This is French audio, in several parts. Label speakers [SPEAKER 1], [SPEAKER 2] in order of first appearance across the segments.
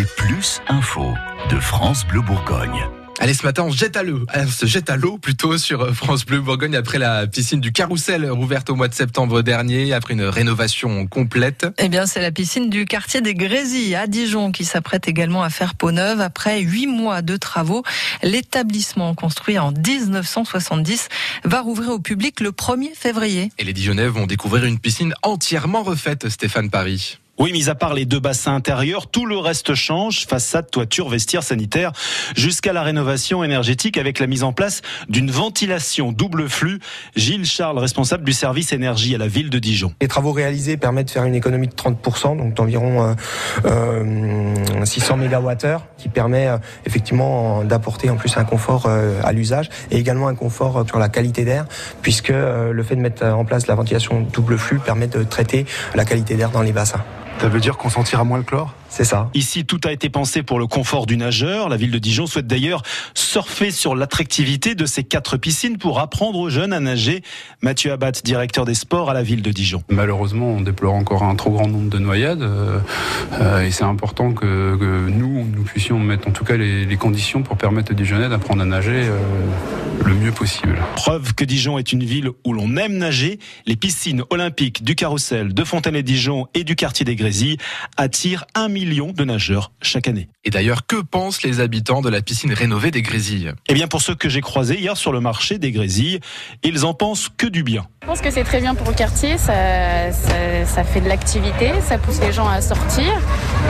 [SPEAKER 1] les plus infos de France Bleu Bourgogne.
[SPEAKER 2] Allez, ce matin, on se jette à l'eau, on se jette à l'eau plutôt sur euh, France Bleu Bourgogne après la piscine du Carrousel rouverte au mois de septembre dernier, après une rénovation complète.
[SPEAKER 3] Eh bien, c'est la piscine du quartier des Grésilles à Dijon qui s'apprête également à faire peau neuve après huit mois de travaux. L'établissement construit en 1970 va rouvrir au public le 1er février.
[SPEAKER 2] Et les Dijonnais vont découvrir une piscine entièrement refaite, Stéphane Paris.
[SPEAKER 4] Oui, mis à part les deux bassins intérieurs, tout le reste change, façade, toiture, vestiaire, sanitaire, jusqu'à la rénovation énergétique avec la mise en place d'une ventilation double flux. Gilles Charles, responsable du service énergie à la ville de Dijon.
[SPEAKER 5] Les travaux réalisés permettent de faire une économie de 30%, donc d'environ euh, 600 MWh, qui permet euh, effectivement d'apporter en plus un confort euh, à l'usage et également un confort euh, sur la qualité d'air, puisque le fait de mettre en place la ventilation double flux permet de traiter la qualité d'air dans les bassins.
[SPEAKER 6] Ça veut dire qu'on sentira moins le chlore?
[SPEAKER 5] C'est ça.
[SPEAKER 4] Ici, tout a été pensé pour le confort du nageur. La ville de Dijon souhaite d'ailleurs surfer sur l'attractivité de ces quatre piscines pour apprendre aux jeunes à nager. Mathieu Abbat, directeur des sports à la ville de Dijon.
[SPEAKER 7] Malheureusement, on déplore encore un trop grand nombre de noyades euh, euh, et c'est important que, nous, nous puissions mettre en tout cas les, conditions pour permettre aux Dijonnais d'apprendre à nager euh, le mieux possible.
[SPEAKER 4] Preuve que Dijon est une ville où l'on aime nager. Les piscines olympiques du Carrousel, de Fontaine-et-Dijon et du quartier des Grésilles attirent un million millions de nageurs chaque année.
[SPEAKER 2] Et d'ailleurs, que pensent les habitants de la piscine rénovée des Grésilles?
[SPEAKER 4] Eh bien, pour ceux que j'ai croisés hier sur le marché des Grésilles, ils en pensent que du bien.
[SPEAKER 8] Je pense que c'est très bien pour le quartier, ça, ça, fait de l'activité, ça pousse les gens à sortir.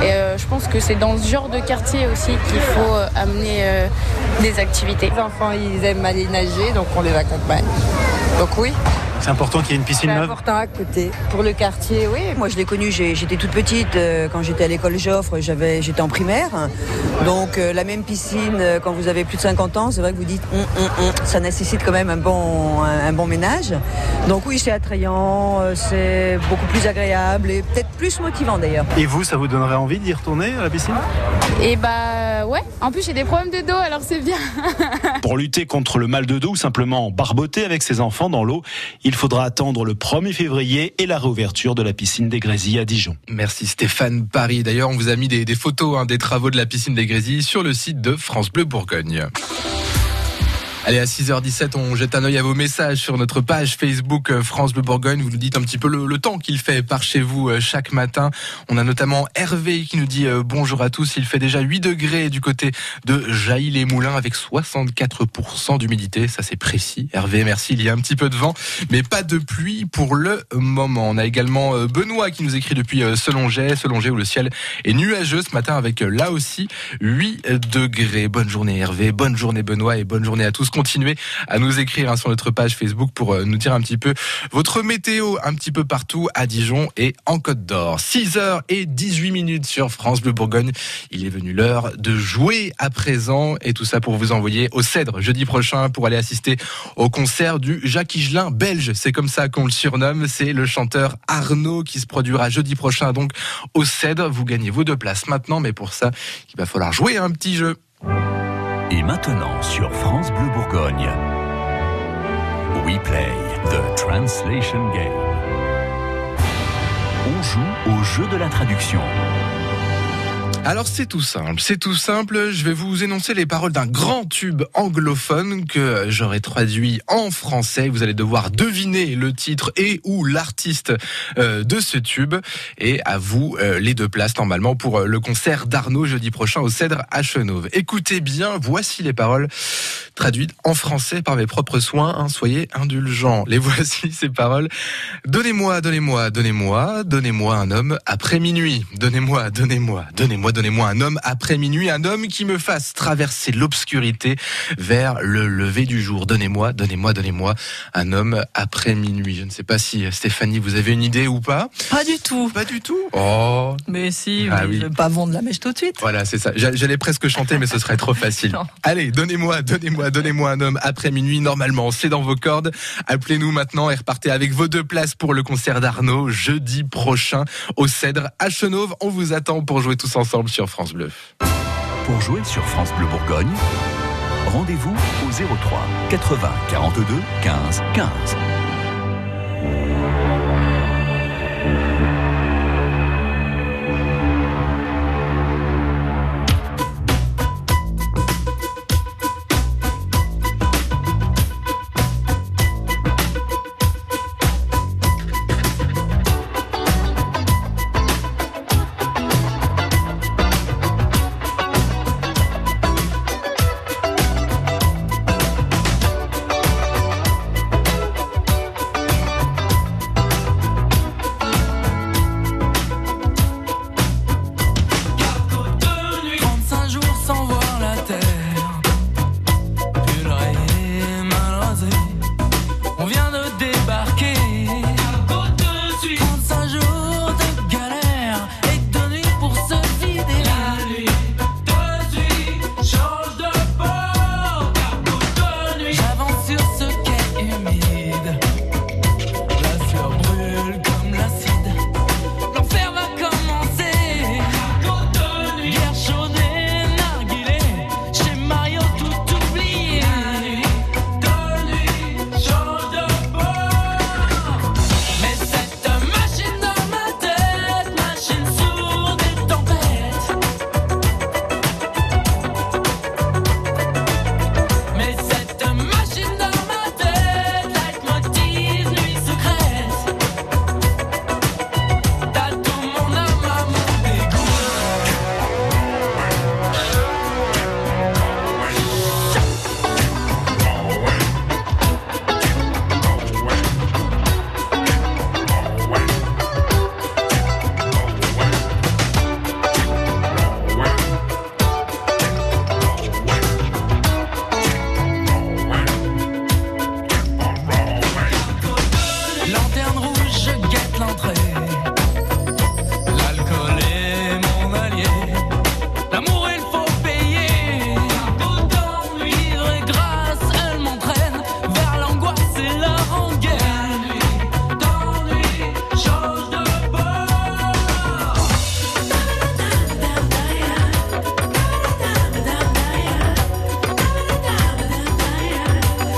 [SPEAKER 8] Et euh, je pense que c'est dans ce genre de quartier aussi qu'il faut euh, amener euh, des activités.
[SPEAKER 9] Les enfants, ils aiment aller nager, donc on les accompagne. Donc oui.
[SPEAKER 6] C'est important qu'il y ait une piscine neuve.
[SPEAKER 9] C'est important à côté. Pour le quartier, oui. Moi, je l'ai connu. J'étais toute petite euh, quand j'étais à l'école Joffre. J'avais, j'étais en primaire. Donc euh, la même piscine euh, quand vous avez plus de 50 ans, c'est vrai que vous dites, hum, hum, hum. ça nécessite quand même un bon, un, bon ménage. Donc oui, c'est attrayant, c'est beaucoup plus agréable et peut-être plus motivant d'ailleurs.
[SPEAKER 6] Et vous, ça vous donnerait envie d'y retourner à la piscine?
[SPEAKER 8] Et eh bah ouais. En plus, j'ai des problèmes de dos, alors c'est bien.
[SPEAKER 4] Pour lutter contre le mal de dos ou simplement barboter avec ses enfants dans l'eau, il faudra attendre le 1er février et la réouverture de la piscine des Grésilles à Dijon.
[SPEAKER 2] Merci Stéphane Paris. D'ailleurs, on vous a mis des, photos hein, des travaux de la piscine des Grésilles sur le site de France Bleu Bourgogne. Allez, à 6h17, on jette un œil à vos messages sur notre page Facebook euh, France Bleu Bourgogne. Vous nous dites un petit peu le, temps qu'il fait par chez vous euh, chaque matin. On a notamment Hervé qui nous dit euh, bonjour à tous. Il fait déjà 8 degrés du côté de Jailly-les-Moulins avec 64% d'humidité. Ça, c'est précis. Hervé, merci. Il y a un petit peu de vent, mais pas de pluie pour le moment. On a également Benoît qui nous écrit depuis Selonget, Selonget où le ciel est nuageux ce matin avec là aussi 8 degrés. Bonne journée Hervé, bonne journée Benoît et bonne journée à tous continuez à nous écrire hein, sur notre page Facebook pour euh, nous dire un petit peu votre météo un petit peu partout à Dijon et en Côte d'Or. 6h et 18 minutes sur France Bleu Bourgogne. Il est venu l'heure de jouer à présent et tout ça pour vous envoyer au Cèdre jeudi prochain pour aller assister au concert du Jacques Higelin belge. C'est comme ça qu'on le surnomme. C'est le chanteur Arnaud qui se produira jeudi prochain donc au Cèdre. Vous gagnez vos deux places maintenant, mais pour ça, il va falloir jouer un petit jeu.
[SPEAKER 1] Et maintenant sur France Bleu Bourgogne, We Play the Translation Game. On joue au jeu de la traduction.
[SPEAKER 2] Alors c'est tout simple, c'est tout simple. Je vais vous énoncer les paroles d'un grand tube anglophone que j'aurais traduit en français. Vous allez devoir deviner le titre et ou l'artiste euh, de ce tube. Et à vous euh, les deux places normalement pour euh, le concert d'Arnaud jeudi prochain au Cèdre à Chenauve. Écoutez bien, voici les paroles traduites en français par mes propres soins. Hein, soyez indulgents. Les voici ces paroles. Donnez-moi, donnez-moi, donnez-moi, donnez-moi un homme après minuit. Donnez-moi, donnez-moi, donnez-moi donnez-moi un homme après minuit, un homme qui me fasse traverser l'obscurité vers le lever du jour. Donnez-moi, donnez-moi, donnez-moi un homme après minuit. Je ne sais pas si euh, Stéphanie, vous avez une idée ou pas
[SPEAKER 3] Pas du tout.
[SPEAKER 2] Pas du tout? Oh.
[SPEAKER 3] Mais si, ah je vais pas vendre la mèche tout de suite.
[SPEAKER 2] Voilà, c'est ça. J'allais presque chanter, mais ce serait trop facile. Allez, donnez-moi, donnez-moi, donnez-moi un homme après minuit. Normalement, c'est dans vos cordes. Appelez-nous maintenant et repartez avec vos deux places pour le concert d'Arnaud jeudi prochain au Cèdre à Chenauve. On vous attend pour jouer tous sur France Bleu.
[SPEAKER 1] Pour jouer sur France Bleu Bourgogne, rendez-vous au 03 80 42 15 15.